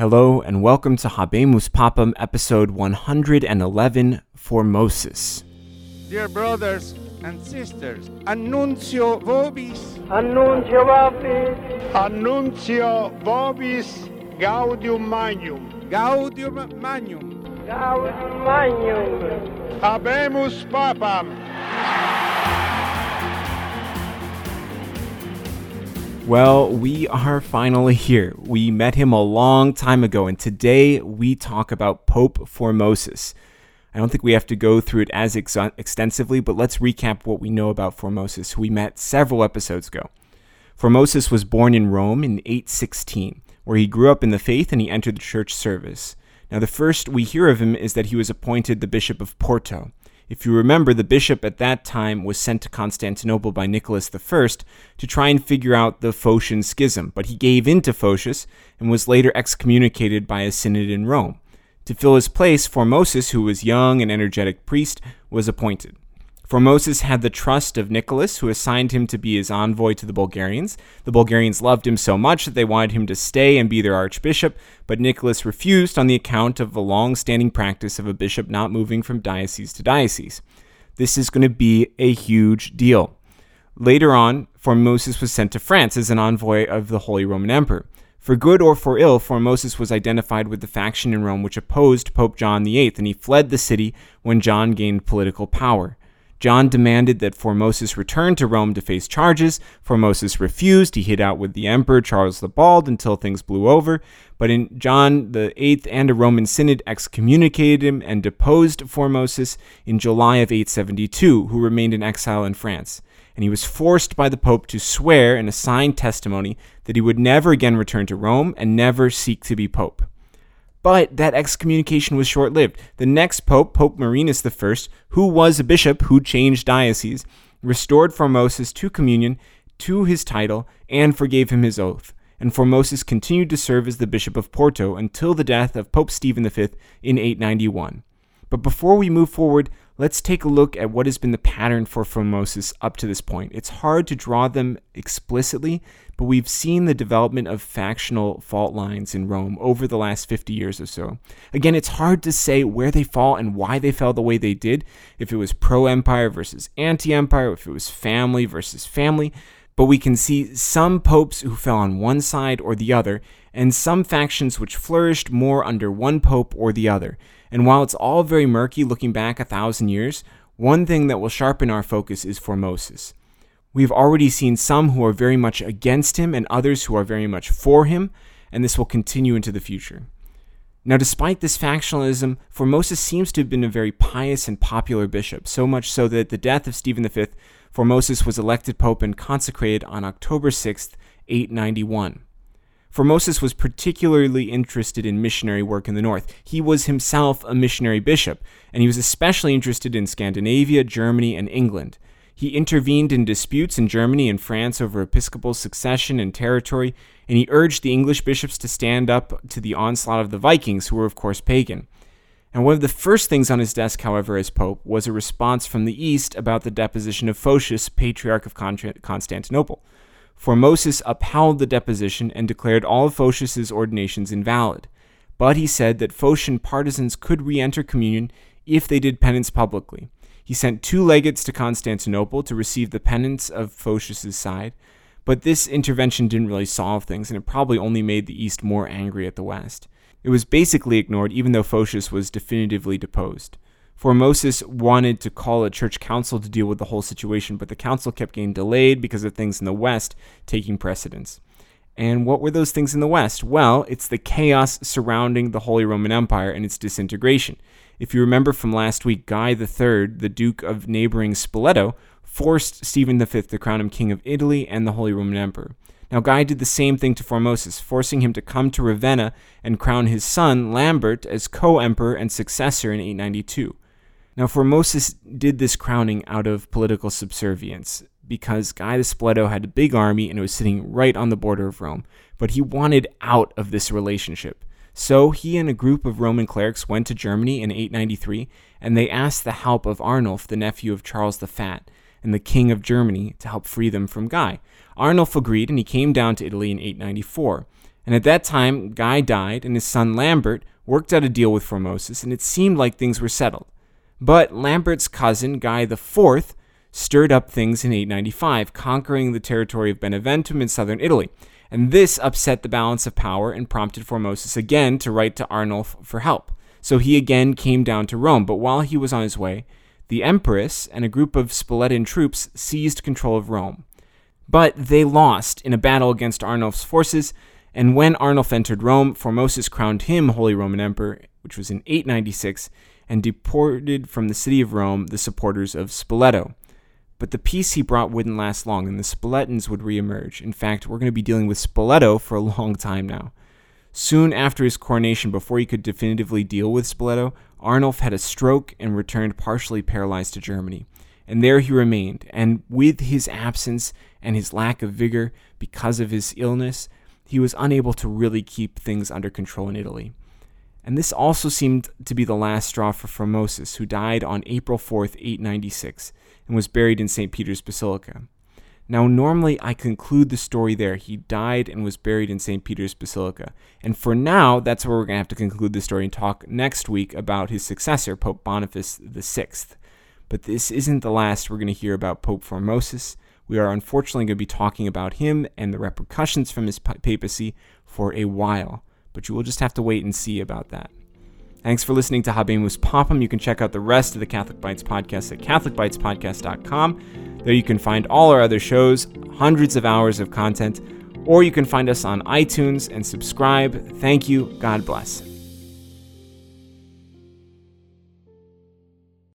Hello and welcome to Habemus Papam, episode 111, Formosus. Dear brothers and sisters, annuncio vobis, Annuncio vobis, Annuncio vobis gaudium magnum. gaudium magnum. gaudium magnum. Habemus papam. Well, we are finally here. We met him a long time ago, and today we talk about Pope Formosus. I don't think we have to go through it as ex- extensively, but let's recap what we know about Formosus, who we met several episodes ago. Formosus was born in Rome in 816, where he grew up in the faith and he entered the church service. Now, the first we hear of him is that he was appointed the Bishop of Porto. If you remember, the bishop at that time was sent to Constantinople by Nicholas I to try and figure out the Photian schism, but he gave in to Photius and was later excommunicated by a synod in Rome. To fill his place, Formosus, who was young and energetic priest, was appointed. Formosus had the trust of Nicholas, who assigned him to be his envoy to the Bulgarians. The Bulgarians loved him so much that they wanted him to stay and be their archbishop, but Nicholas refused on the account of the long standing practice of a bishop not moving from diocese to diocese. This is going to be a huge deal. Later on, Formosus was sent to France as an envoy of the Holy Roman Emperor. For good or for ill, Formosus was identified with the faction in Rome which opposed Pope John VIII, and he fled the city when John gained political power. John demanded that Formosus return to Rome to face charges. Formosus refused. He hid out with the emperor Charles the Bald until things blew over. But in John the Eighth and a Roman synod excommunicated him and deposed Formosus in July of 872, who remained in exile in France. And he was forced by the Pope to swear in a signed testimony that he would never again return to Rome and never seek to be Pope. But that excommunication was short lived. The next pope, Pope Marinus I, who was a bishop who changed dioceses, restored Formosus to communion, to his title, and forgave him his oath. And Formosus continued to serve as the bishop of Porto until the death of Pope Stephen V in 891. But before we move forward, let's take a look at what has been the pattern for Formosus up to this point. It's hard to draw them explicitly, but we've seen the development of factional fault lines in Rome over the last 50 years or so. Again, it's hard to say where they fall and why they fell the way they did, if it was pro empire versus anti empire, if it was family versus family. But we can see some popes who fell on one side or the other, and some factions which flourished more under one pope or the other. And while it's all very murky looking back a thousand years, one thing that will sharpen our focus is Formosus. We've already seen some who are very much against him and others who are very much for him, and this will continue into the future. Now, despite this factionalism, Formosus seems to have been a very pious and popular bishop, so much so that at the death of Stephen V, Formosus was elected pope and consecrated on October 6, 891. Formosus was particularly interested in missionary work in the north. He was himself a missionary bishop, and he was especially interested in Scandinavia, Germany, and England. He intervened in disputes in Germany and France over episcopal succession and territory, and he urged the English bishops to stand up to the onslaught of the Vikings, who were, of course, pagan. And one of the first things on his desk, however, as Pope, was a response from the East about the deposition of Photius, Patriarch of Constantinople. Formosus upheld the deposition and declared all of ordinations invalid. But he said that Photian partisans could re enter communion if they did penance publicly. He sent two legates to Constantinople to receive the penance of Photius's side, but this intervention didn't really solve things, and it probably only made the East more angry at the West. It was basically ignored, even though Photius was definitively deposed. Formosus wanted to call a church council to deal with the whole situation, but the council kept getting delayed because of things in the West taking precedence. And what were those things in the West? Well, it's the chaos surrounding the Holy Roman Empire and its disintegration. If you remember from last week, Guy III, the Duke of neighboring Spoleto, forced Stephen V to crown him King of Italy and the Holy Roman Emperor. Now, Guy did the same thing to Formosus, forcing him to come to Ravenna and crown his son, Lambert, as co emperor and successor in 892. Now, Formosus did this crowning out of political subservience because Guy the Spoleto had a big army and it was sitting right on the border of Rome, but he wanted out of this relationship. So he and a group of Roman clerics went to Germany in 893 and they asked the help of Arnulf, the nephew of Charles the Fat and the king of Germany, to help free them from Guy. Arnulf agreed and he came down to Italy in 894. And at that time, Guy died, and his son Lambert worked out a deal with Formosus, and it seemed like things were settled. But Lambert's cousin, Guy IV, stirred up things in 895, conquering the territory of Beneventum in southern Italy. And this upset the balance of power and prompted Formosus again to write to Arnulf for help. So he again came down to Rome, but while he was on his way, the Empress and a group of Spoletan troops seized control of Rome. But they lost in a battle against Arnulf's forces, and when Arnulf entered Rome, Formosus crowned him Holy Roman Emperor, which was in 896, and deported from the city of Rome the supporters of Spoleto. But the peace he brought wouldn't last long, and the Spoletans would reemerge. In fact, we're going to be dealing with Spoleto for a long time now. Soon after his coronation, before he could definitively deal with Spoleto, Arnulf had a stroke and returned partially paralyzed to Germany. And there he remained, and with his absence and his lack of vigor because of his illness, he was unable to really keep things under control in Italy. And this also seemed to be the last straw for Formosus, who died on April 4th, 896 and was buried in St. Peter's Basilica. Now, normally I conclude the story there. He died and was buried in St. Peter's Basilica. And for now, that's where we're going to have to conclude the story and talk next week about his successor, Pope Boniface VI. But this isn't the last we're going to hear about Pope Formosus. We are unfortunately going to be talking about him and the repercussions from his papacy for a while. But you will just have to wait and see about that. Thanks for listening to Habemus Papam. You can check out the rest of the Catholic Bites podcast at CatholicBitesPodcast.com. There you can find all our other shows, hundreds of hours of content, or you can find us on iTunes and subscribe. Thank you. God bless.